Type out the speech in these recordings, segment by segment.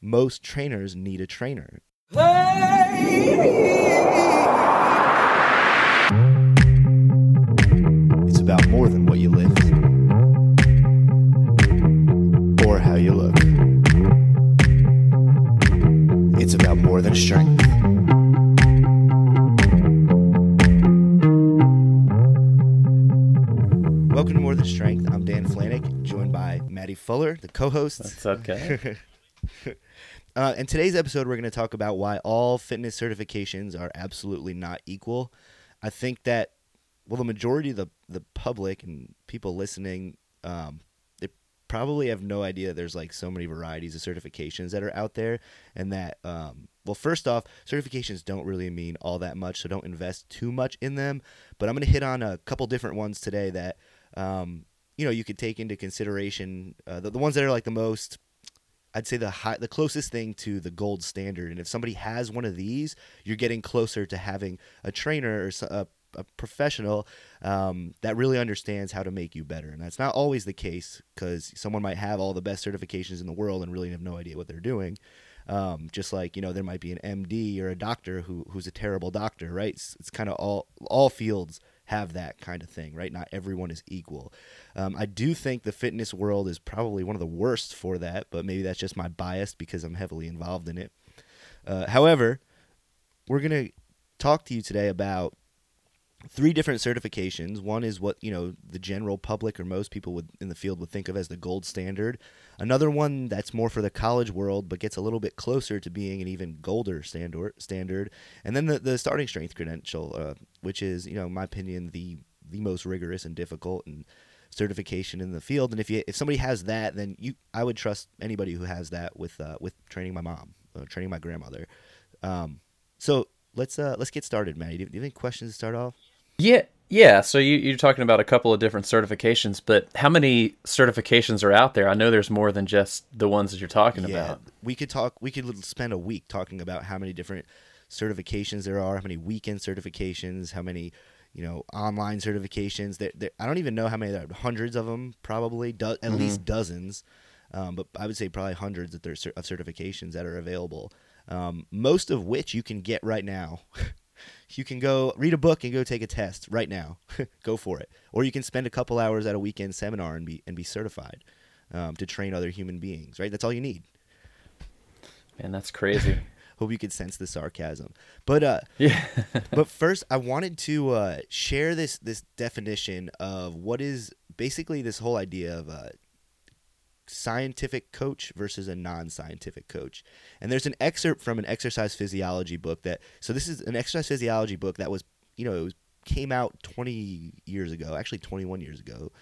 most trainers need a trainer. It's about more than what you lift or how you look. It's about more than strength. Welcome to More Than Strength. I'm Dan Flanick, joined by Maddie Fuller, the co-host. That's okay. Uh, in today's episode, we're going to talk about why all fitness certifications are absolutely not equal. I think that, well, the majority of the, the public and people listening, um, they probably have no idea there's like so many varieties of certifications that are out there. And that, um, well, first off, certifications don't really mean all that much, so don't invest too much in them. But I'm going to hit on a couple different ones today that, um, you know, you could take into consideration. Uh, the, the ones that are like the most I'd say the high, the closest thing to the gold standard. And if somebody has one of these, you're getting closer to having a trainer or a, a professional um, that really understands how to make you better. And that's not always the case because someone might have all the best certifications in the world and really have no idea what they're doing. Um, just like you know, there might be an MD or a doctor who who's a terrible doctor, right? It's, it's kind of all all fields have that kind of thing, right? Not everyone is equal. Um, I do think the fitness world is probably one of the worst for that, but maybe that's just my bias because I'm heavily involved in it. Uh, however, we're going to talk to you today about three different certifications. One is what you know the general public or most people would in the field would think of as the gold standard. Another one that's more for the college world, but gets a little bit closer to being an even golder standard. Standard, and then the the starting strength credential, uh, which is you know in my opinion the the most rigorous and difficult and certification in the field. And if you if somebody has that, then you I would trust anybody who has that with uh, with training my mom, uh, training my grandmother. Um, so let's uh, let's get started, Maddie. Do you have any questions to start off? Yeah, yeah. So you, you're talking about a couple of different certifications, but how many certifications are out there? I know there's more than just the ones that you're talking Yeah, about. we could talk. We could spend a week talking about how many different certifications there are, how many weekend certifications, how many you know online certifications. There, there I don't even know how many. There are hundreds of them, probably do, at least dozens. Um, but I would say probably hundreds there's of certifications that are available. Um, most of which you can get right now. you can go read a book and go take a test right now. go for it. Or you can spend a couple hours at a weekend seminar and be and be certified um, to train other human beings. Right. That's all you need. Man, that's crazy. Hope you could sense the sarcasm. But uh, yeah. but first, I wanted to uh, share this this definition of what is basically this whole idea of a scientific coach versus a non-scientific coach. And there's an excerpt from an exercise physiology book that so this is an exercise physiology book that was you know it was, came out 20 years ago, actually 21 years ago.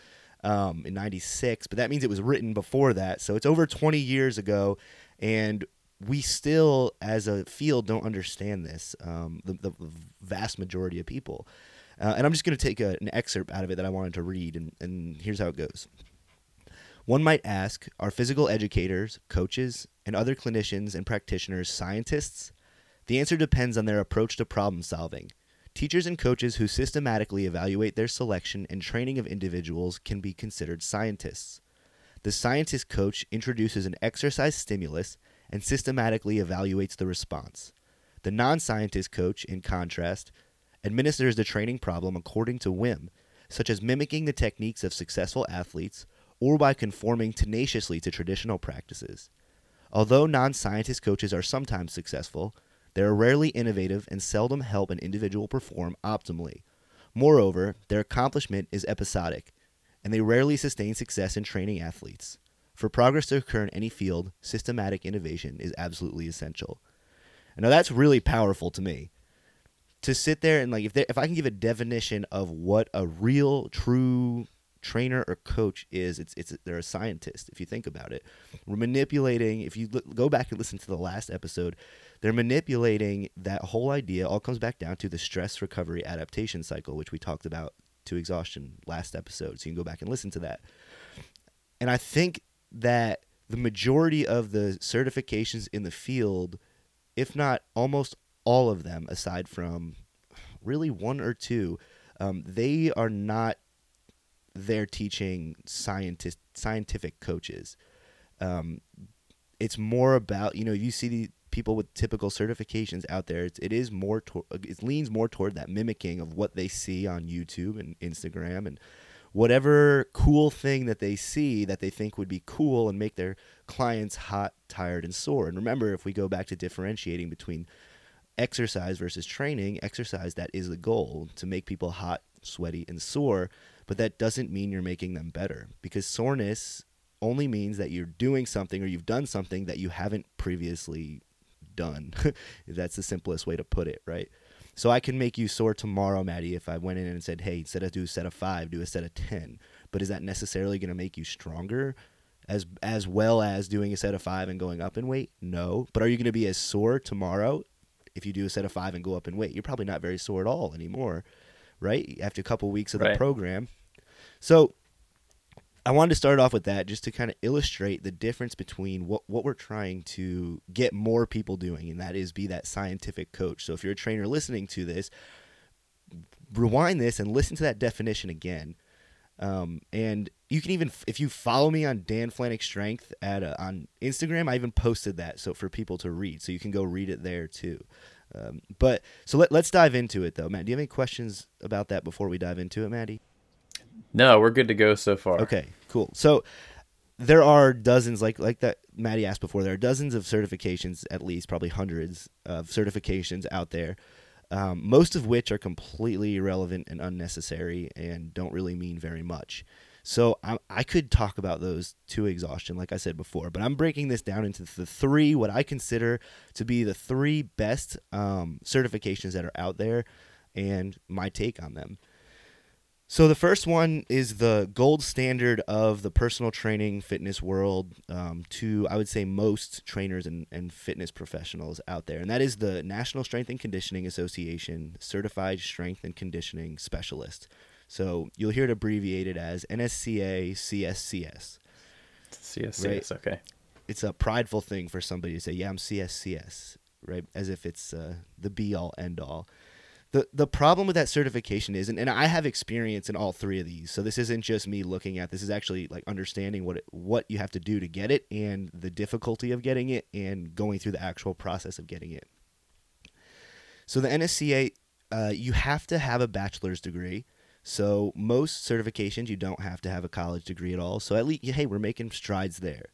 Um, in 96 but that means it was written before that so it's over 20 years ago and we still as a field don't understand this um, the, the vast majority of people uh, and i'm just going to take a, an excerpt out of it that i wanted to read and, and here's how it goes one might ask Are physical educators, coaches, and other clinicians and practitioners scientists? The answer depends on their approach to problem solving. Teachers and coaches who systematically evaluate their selection and training of individuals can be considered scientists. The scientist coach introduces an exercise stimulus and systematically evaluates the response. The non scientist coach, in contrast, administers the training problem according to whim, such as mimicking the techniques of successful athletes or by conforming tenaciously to traditional practices. Although non scientist coaches are sometimes successful, they are rarely innovative and seldom help an individual perform optimally. Moreover, their accomplishment is episodic, and they rarely sustain success in training athletes. For progress to occur in any field, systematic innovation is absolutely essential. Now that's really powerful to me. To sit there and like if if I can give a definition of what a real true trainer or coach is it's it's they're a scientist if you think about it. We're manipulating if you go back and listen to the last episode they're manipulating that whole idea all comes back down to the stress recovery adaptation cycle which we talked about to exhaustion last episode. So you can go back and listen to that. And i think that the majority of the certifications in the field if not almost all of them aside from really one or two um, they are not they're teaching scientist scientific coaches. Um, it's more about you know you see the people with typical certifications out there. It's, it is more to, it leans more toward that mimicking of what they see on YouTube and Instagram and whatever cool thing that they see that they think would be cool and make their clients hot, tired, and sore. And remember, if we go back to differentiating between exercise versus training, exercise that is the goal to make people hot, sweaty, and sore, but that doesn't mean you're making them better because soreness only means that you're doing something or you've done something that you haven't previously done. That's the simplest way to put it, right? So I can make you sore tomorrow, Maddie, if I went in and said, hey, instead of do a set of five, do a set of 10. But is that necessarily going to make you stronger as, as well as doing a set of five and going up in weight? No. But are you going to be as sore tomorrow if you do a set of five and go up in weight? You're probably not very sore at all anymore, right? After a couple weeks of right. the program. So I wanted to start off with that just to kind of illustrate the difference between what, what we're trying to get more people doing, and that is be that scientific coach. So if you're a trainer listening to this, rewind this and listen to that definition again. Um, and you can even, if you follow me on Dan Flanick Strength at uh, on Instagram, I even posted that so for people to read, so you can go read it there too. Um, but so let, let's dive into it though, Matt. Do you have any questions about that before we dive into it, Maddie? No, we're good to go so far. Okay, cool. So there are dozens, like like that Maddie asked before. There are dozens of certifications, at least probably hundreds of certifications out there. Um, most of which are completely irrelevant and unnecessary and don't really mean very much. So I, I could talk about those to exhaustion, like I said before, but I'm breaking this down into the three, what I consider to be the three best um, certifications that are out there, and my take on them. So the first one is the gold standard of the personal training fitness world um, to I would say most trainers and, and fitness professionals out there, and that is the National Strength and Conditioning Association Certified Strength and Conditioning Specialist. So you'll hear it abbreviated as NSCA CSCS. CSCS, right? okay. It's a prideful thing for somebody to say, "Yeah, I'm CSCS," right? As if it's uh, the be all end all the the problem with that certification is and, and I have experience in all three of these so this isn't just me looking at this is actually like understanding what it, what you have to do to get it and the difficulty of getting it and going through the actual process of getting it so the NSCA uh, you have to have a bachelor's degree so most certifications you don't have to have a college degree at all so at least hey we're making strides there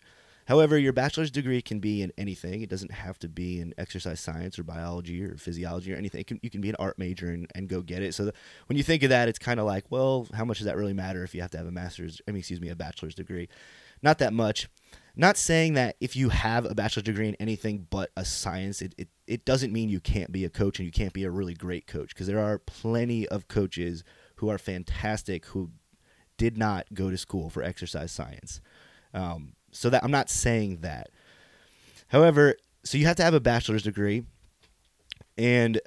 However, your bachelor's degree can be in anything. It doesn't have to be in exercise science or biology or physiology or anything. Can, you can be an art major and, and go get it. So the, when you think of that, it's kind of like, well, how much does that really matter if you have to have a master's, I mean, excuse me, a bachelor's degree? Not that much. Not saying that if you have a bachelor's degree in anything but a science, it, it, it doesn't mean you can't be a coach and you can't be a really great coach because there are plenty of coaches who are fantastic who did not go to school for exercise science. Um, so that I'm not saying that. However, so you have to have a bachelor's degree, and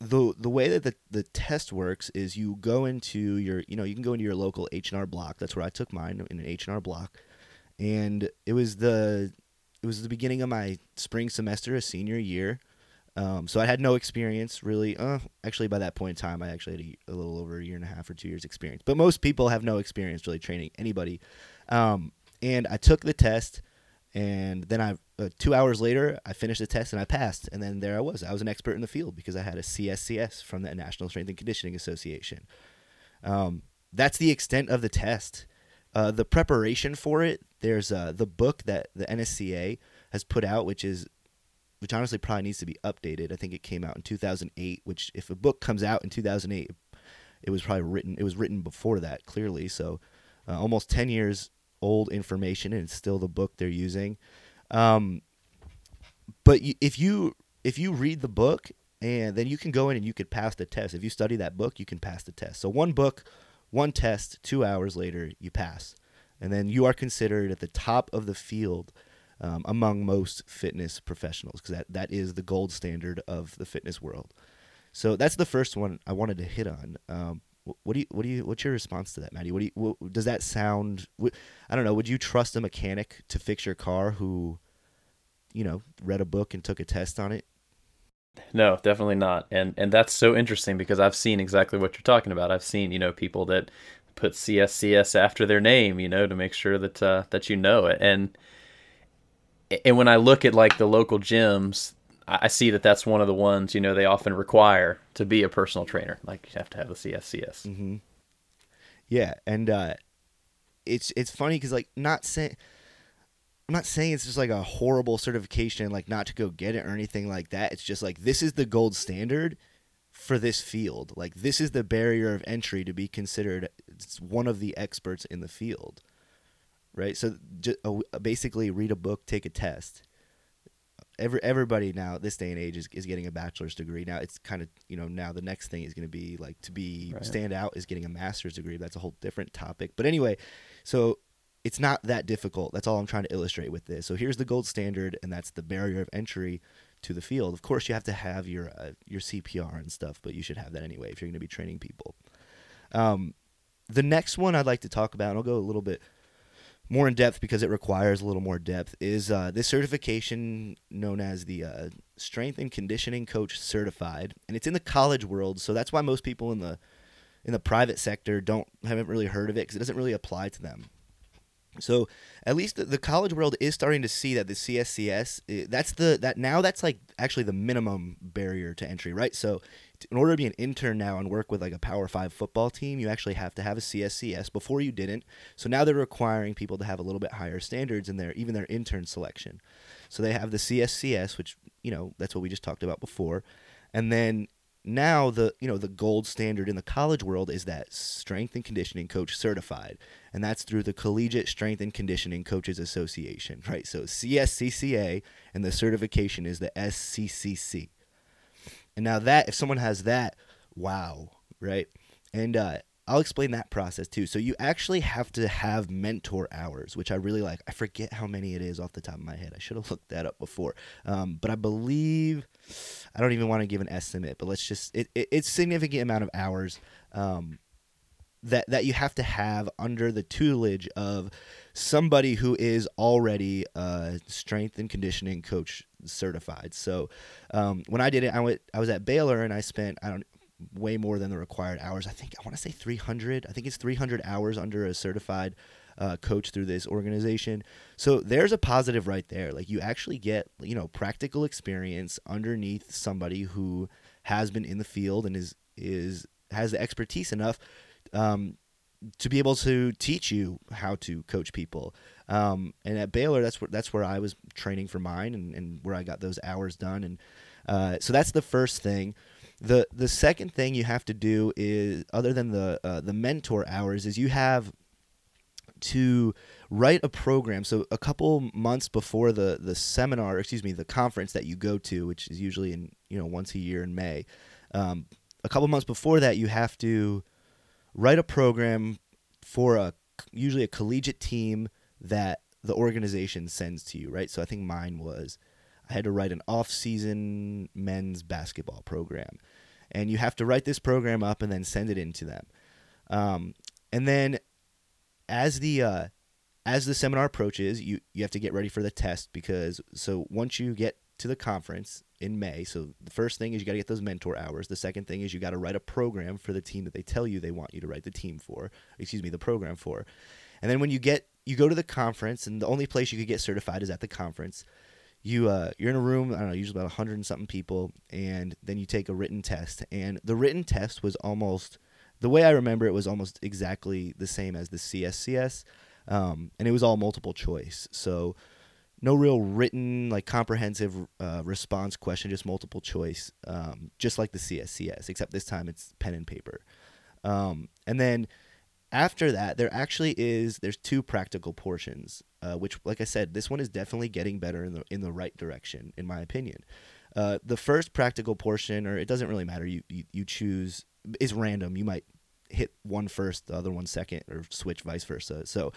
the the way that the, the test works is you go into your you know you can go into your local H and R block. That's where I took mine in an H and R block, and it was the it was the beginning of my spring semester, a senior year. Um, so I had no experience really. Uh, actually, by that point in time, I actually had a, a, little over a year and a half or two years experience. But most people have no experience really training anybody. Um, and I took the test, and then I uh, two hours later I finished the test and I passed, and then there I was. I was an expert in the field because I had a CSCS from the National Strength and Conditioning Association. Um, that's the extent of the test. Uh, the preparation for it, there's uh, the book that the NSCA has put out, which is which honestly probably needs to be updated. I think it came out in 2008. Which, if a book comes out in 2008, it was probably written. It was written before that, clearly. So, uh, almost 10 years old information and it's still the book they're using. Um, but you, if you if you read the book and then you can go in and you could pass the test. If you study that book, you can pass the test. So one book, one test, two hours later, you pass, and then you are considered at the top of the field um, among most fitness professionals because that, that is the gold standard of the fitness world. So that's the first one I wanted to hit on. Um, what do you what do you what's your response to that, Maddie? What do you what, does that sound? What, I don't know. Would you trust a mechanic to fix your car who, you know, read a book and took a test on it? No, definitely not. And and that's so interesting because I've seen exactly what you're talking about. I've seen you know people that put CSCS after their name, you know, to make sure that uh, that you know it. And and when I look at like the local gyms, I see that that's one of the ones you know they often require to be a personal trainer. Like you have to have a CSCS. Mm-hmm. Yeah, and uh, it's it's funny because like not saying. I'm not saying it's just like a horrible certification, like not to go get it or anything like that. It's just like this is the gold standard for this field. Like this is the barrier of entry to be considered one of the experts in the field, right? So just, uh, basically, read a book, take a test. Every everybody now this day and age is, is getting a bachelor's degree. Now it's kind of you know now the next thing is going to be like to be Right. stand out is getting a master's degree. That's a whole different topic. But anyway, so it's not that difficult. That's all I'm trying to illustrate with this. So here's the gold standard, and that's the barrier of entry to the field. Of course, you have to have your uh, your CPR and stuff, but you should have that anyway if you're going to be training people. Um, the next one I'd like to talk about, and I'll go a little bit more in depth because it requires a little more depth, is uh, this certification known as the uh, Strength and Conditioning Coach Certified, and it's in the college world. So that's why most people in the in the private sector don't haven't really heard of it because it doesn't really apply to them. So at least the, the college world is starting to see that the CSCS eh, that's the that now that's like actually the minimum barrier to entry, right? So in order to be an intern now and work with like a Power Five football team, you actually have to have a CSCS. Before you didn't, so now they're requiring people to have a little bit higher standards in their even their intern selection. So they have the CSCS, which you know that's what we just talked about before, and then now the you know the gold standard in the college world is that strength and conditioning coach certified. And that's through the collegiate strength and conditioning coaches association right? So cscca and the certification is the sccc and now that if someone has that wow right? And uh, i'll explain that process too. So you actually have to have mentor hours which i really like. I forget how many it is off the top of my head. I should have looked that up before. Um, but i believe i don't even want to give an estimate but let's just it, it, it's significant amount of hours um, that that you have to have under the tutelage of somebody who is already a strength and conditioning coach certified. So um, when I did it, I went I was at Baylor and I spent I don't way more than the required hours. I think I want to say 300. I think it's 300 hours under a certified uh, coach through this organization. So there's a positive right there. Like you actually get you know practical experience underneath somebody who has been in the field and is is has the expertise enough um, to be able to teach you how to coach people. Um, and at Baylor, that's where that's where I was training for mine, and, and where I got those hours done. And uh, so that's the first thing. the The second thing you have to do is, other than the uh, the mentor hours, is you have to write a program. So a couple months before the the seminar, excuse me, the conference that you go to, which is usually in you know once a year in May. Um, a couple months before that, you have to write a program for a usually a collegiate team that the organization sends to you, right? So I think mine was I had to write an off-season men's basketball program, and you have to write this program up and then send it in to them. Um, and then as the uh, as the seminar approaches, you you have to get ready for the test because so once you get to the conference in May, so the first thing is you got to get those mentor hours. The second thing is you got to write a program for the team that they tell you they want you to write the team for, excuse me, the program for. And then when you get you go to the conference, and the only place you could get certified is at the conference. You uh, you're in a room, I don't know, usually about hundred and something people, and then you take a written test. And the written test was almost the way I remember it was almost exactly the same as the CSCS, um, and it was all multiple choice. So no real written like comprehensive uh, response question, just multiple choice, um, just like the CSCS, except this time it's pen and paper. Um, and then after that, there actually is there's two practical portions, uh, which, like I said, this one is definitely getting better in the in the right direction, in my opinion. Uh, the first practical portion, or it doesn't really matter, you, you you choose is random. You might hit one first, the other one second, or switch vice versa. So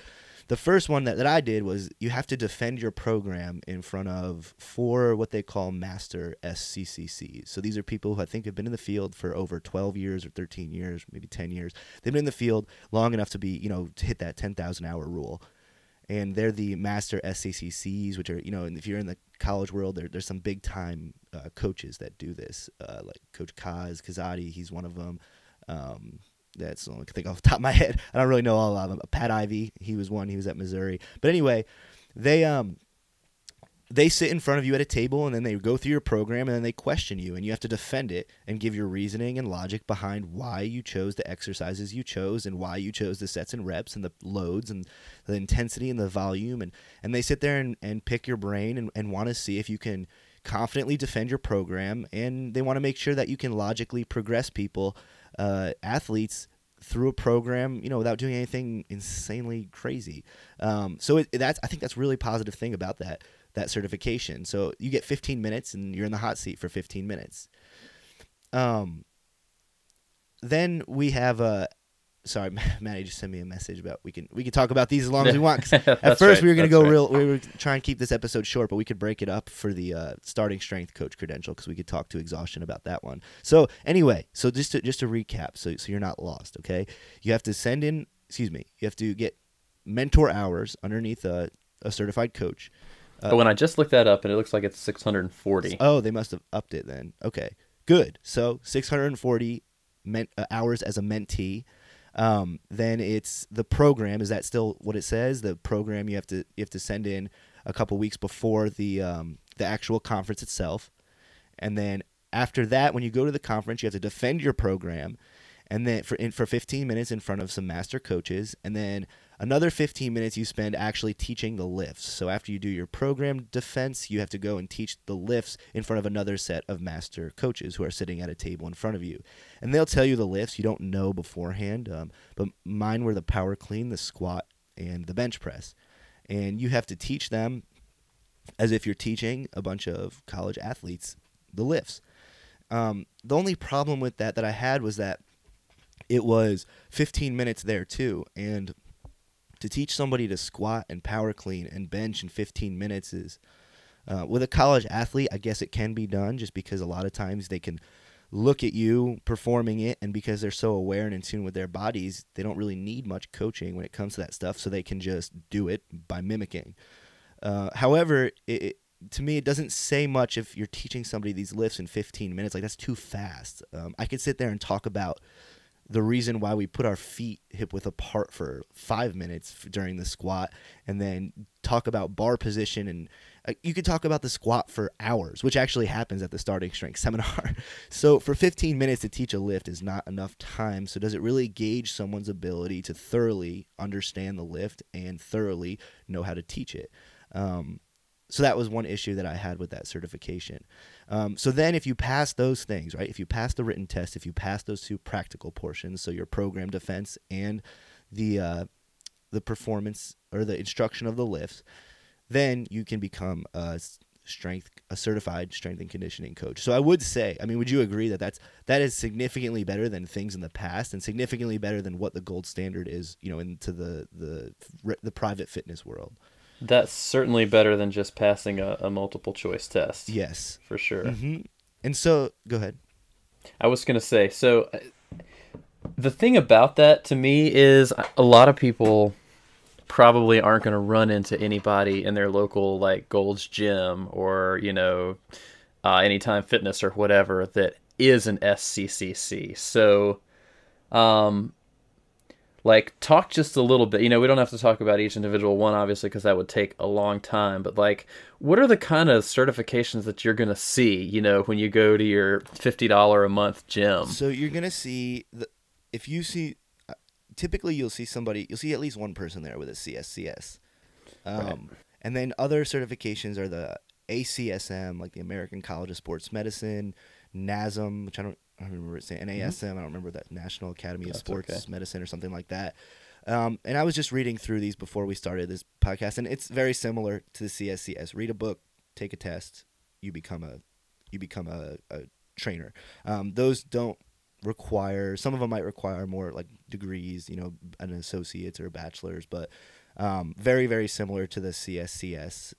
the first one that, that I did was you have to defend your program in front of four what they call master SCCCs. So these are people who I think have been in the field for over 12 years or 13 years, maybe 10 years. They've been in the field long enough to be, you know, to hit that 10,000 hour rule. And they're the master SCCCs, which are, you know, and if you're in the college world, there, there's some big time uh, coaches that do this, uh, like Coach Kaz Kazadi, he's one of them. Um, that's the only I can think off the top of my head. I don't really know all of them. Pat Ivey, he was one. He was at Missouri. But anyway, they um they sit in front of you at a table and then they go through your program and then they question you and you have to defend it and give your reasoning and logic behind why you chose the exercises you chose and why you chose the sets and reps and the loads and the intensity and the volume and, and they sit there and, and pick your brain and, and want to see if you can confidently defend your program and they want to make sure that you can logically progress people uh, athletes through a program, you know, without doing anything insanely crazy. Um, so it, that's I think that's really positive thing about that that certification. So you get 15 minutes and you're in the hot seat for 15 minutes. Um, then we have a. Sorry, Maddie just sent me a message about we can we can talk about these as long as we want. at first right, we were gonna go right. real. We were trying to keep this episode short, but we could break it up for the uh, starting strength coach credential because we could talk to exhaustion about that one. So anyway, so just to just to recap, so so you're not lost. Okay, you have to send in. Excuse me. You have to get mentor hours underneath a, a certified coach. but when I just looked that up, and it looks like it's 640. Oh, they must have upped it then. Okay, good. So 640 men- uh, hours as a mentee. Um, then it's the program. Is that still what it says? The program you have to you have to send in a couple weeks before the um, the actual conference itself, and then after that, when you go to the conference, you have to defend your program, and then for in, for 15 minutes in front of some master coaches, and then another 15 minutes you spend actually teaching the lifts. So after you do your program defense, you have to go and teach the lifts in front of another set of master coaches who are sitting at a table in front of you, and they'll tell you the lifts you don't know beforehand. Um, but mine were the power clean, the squat, and the bench press, and you have to teach them as if you're teaching a bunch of college athletes the lifts. Um, the only problem with that that I had was that it was 15 minutes there too, and to teach somebody to squat and power clean and bench in 15 minutes is uh, with a college athlete. I guess it can be done just because a lot of times they can look at you performing it, and because they're so aware and in tune with their bodies, they don't really need much coaching when it comes to that stuff, so they can just do it by mimicking. Uh, however, it, it, to me, it doesn't say much if you're teaching somebody these lifts in 15 minutes. Like that's too fast. Um, I could sit there and talk about the reason why we put our feet hip width apart for five minutes during the squat, and then talk about bar position, and uh, you could talk about the squat for hours, which actually happens at the starting strength seminar. so for 15 minutes to teach a lift is not enough time. So does it really gauge someone's ability to thoroughly understand the lift and thoroughly know how to teach it? Um, so that was one issue that I had with that certification. Um, so then, if you pass those things, right? If you pass the written test, if you pass those two practical portions, so your program defense and the uh, the performance or the instruction of the lifts, then you can become a strength a certified strength and conditioning coach. So I would say, I mean, would you agree that that's that is significantly better than things in the past and significantly better than what the gold standard is, you know, into the the the private fitness world? That's certainly better than just passing a, a multiple choice test. Yes. for sure. hmm And so, go ahead. I was gonna say so. uh, The thing about that to me is a lot of people probably aren't going to run into anybody in their local like Gold's Gym or you know uh, Anytime Fitness or whatever that is an SCCC. So, um, like talk just a little bit. You know, we don't have to talk about each individual one obviously because that would take a long time. But like, what are the kind of certifications that you're going to see? You know, when you go to your fifty dollar a month gym. So you're gonna see the if you see uh, typically you'll see somebody you'll see at least one person there with a CSCS, um, Right. and then other certifications are the ACSM like the American College of Sports Medicine, NASM which I don't I don't remember it saying NASM I don't remember that National Academy of That's Sports okay. Medicine or something like that. Um, and I was just reading through these before we started this podcast, and it's very similar to the CSCS. Read a book, take a test, you become a you become a, a trainer. Um, those don't require. Some of them might require more like degrees, you know, an associate's or a bachelor's, but um, very very similar to the CSCS.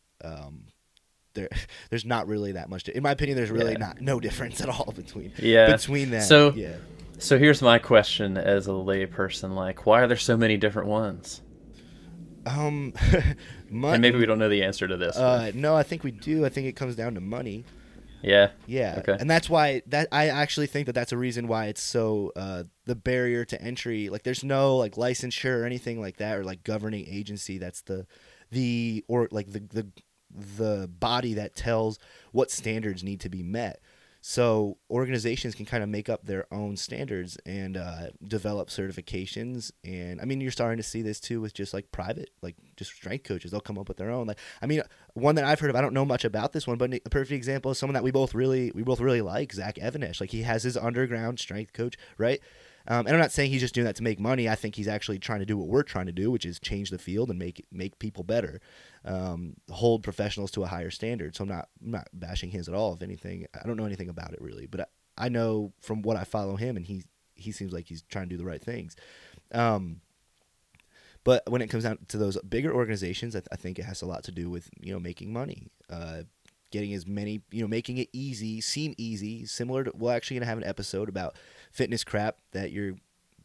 There, there's not really that much. In my opinion, there's really Yeah. not no difference at all between Yeah. between that. So- yeah. So here's my question as a layperson: like, why are there so many different ones? Um, mon- And maybe we don't know the answer to this. Uh, no, I think we do. I think it comes down to money. yeah. Yeah, Okay. and that's why that I actually think that that's a reason why it's so uh, the barrier to entry. Like, there's no like licensure or anything like that, or like governing agency. That's the the or like the the the body that tells what standards need to be met. So organizations can kind of make up their own standards and uh, develop certifications. And I mean, you're starting to see this too with just like private, like just strength coaches. They'll come up with their own. Like, I mean, one that I've heard of. I don't know much about this one, but a perfect example is someone that we both really we both really like, Zach Even-Esh. Like he has his underground strength coach, right? Um, and I'm not saying he's just doing that to make money. I think he's actually trying to do what we're trying to do, which is change the field and make make people better, um, hold professionals to a higher standard. So I'm not I'm not bashing his at all. If anything, I don't know anything about it really, but I, I know from what I follow him, and he he seems like he's trying to do the right things. Um, but when it comes down to those bigger organizations, I, th- I, think it has a lot to do with you know making money, uh, getting as many you know making it easy, seem easy. Similar to we're actually gonna have an episode about fitness crap that you're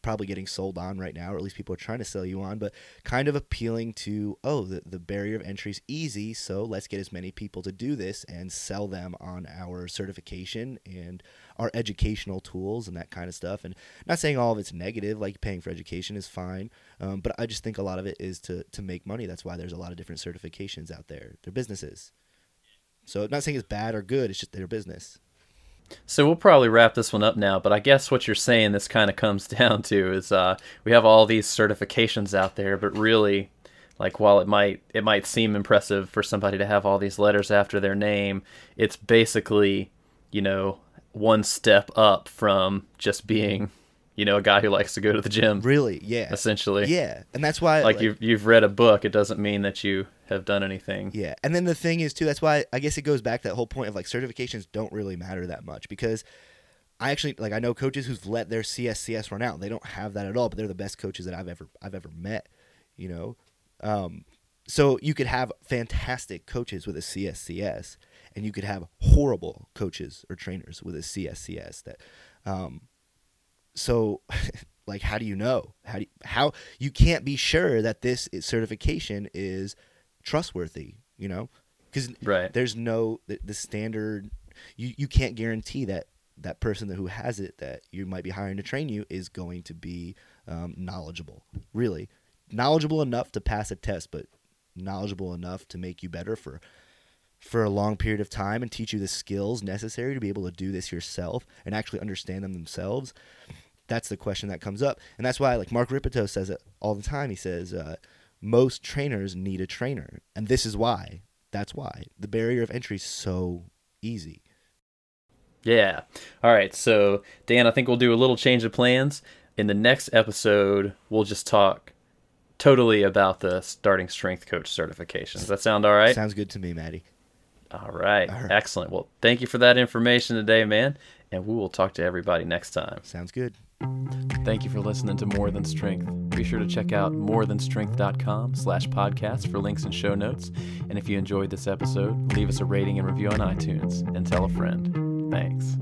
probably getting sold on right now, or at least people are trying to sell you on, but kind of appealing to, oh, the, the barrier of entry is easy, so let's get as many people to do this and sell them on our certification and our educational tools and that kind of stuff. And not saying all of it's negative, like paying for education is fine, um, but I just think a lot of it is to, to make money. That's why there's a lot of different certifications out there. They're businesses. So I'm not saying it's bad or good, it's just their business. So we'll probably wrap this one up now, but I guess what you're saying this kind of comes down to is uh, we have all these certifications out there, but really, like while it might it might seem impressive for somebody to have all these letters after their name, it's basically you know one step up from just being you know a guy who likes to go to the gym. Really, yeah, essentially, yeah, and that's why like, like you've you've read a book, it doesn't mean that you have done anything. Yeah, and then the thing is too. That's why I guess it goes back to that whole point of like certifications don't really matter that much because I actually like I know coaches who've let their CSCS run out. They don't have that at all, but they're the best coaches that I've ever I've ever met. You know, um, so you could have fantastic coaches with a CSCS, and you could have horrible coaches or trainers with a CSCS. That, um, so like how do you know how do you, how you can't be sure that this certification is trustworthy, you know, because right. there's no the, the, standard. You you can't guarantee that that person who has it that you might be hiring to train you is going to be um, knowledgeable. Really, knowledgeable enough to pass a test, but knowledgeable enough to make you better for for a long period of time and teach you the skills necessary to be able to do this yourself and actually understand them themselves that's the question that comes up and that's why like mark rippetoe says it all the time he says uh, most trainers need a trainer. And this is why. That's why. The barrier of entry is so easy. Yeah. All right. So, Dan, I think we'll do a little change of plans. In the next episode, we'll just talk totally about the starting strength coach certification. Does that sound all right? Sounds good to me, Maddie. All right. all right. Excellent. Well, thank you for that information today, man. And we will talk to everybody next time. Sounds good. Thank you for listening to More Than Strength. Be sure to check out morethanstrength.com slash podcast for links and show notes. And if you enjoyed this episode, leave us a rating and review on iTunes and tell a friend. Thanks.